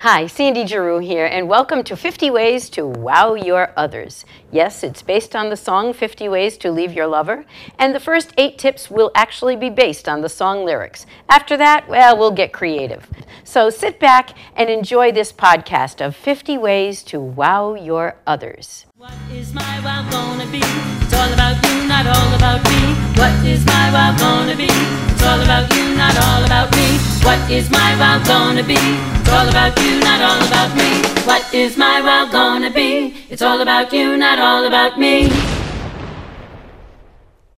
Hi, Sandy Giroux here, and welcome to 50 Ways to Wow Your Others. Yes, it's based on the song 50 Ways to Leave Your Lover, and the first eight tips will actually be based on the song lyrics. After that, well, we'll get creative. So sit back and enjoy this podcast of 50 Ways to Wow Your Others. What is my wow gonna be? It's all about you, not all about me. What is my Is my wow gonna be? It's all about you, not all about me. What is my wow gonna be? It's all about you, not all about me.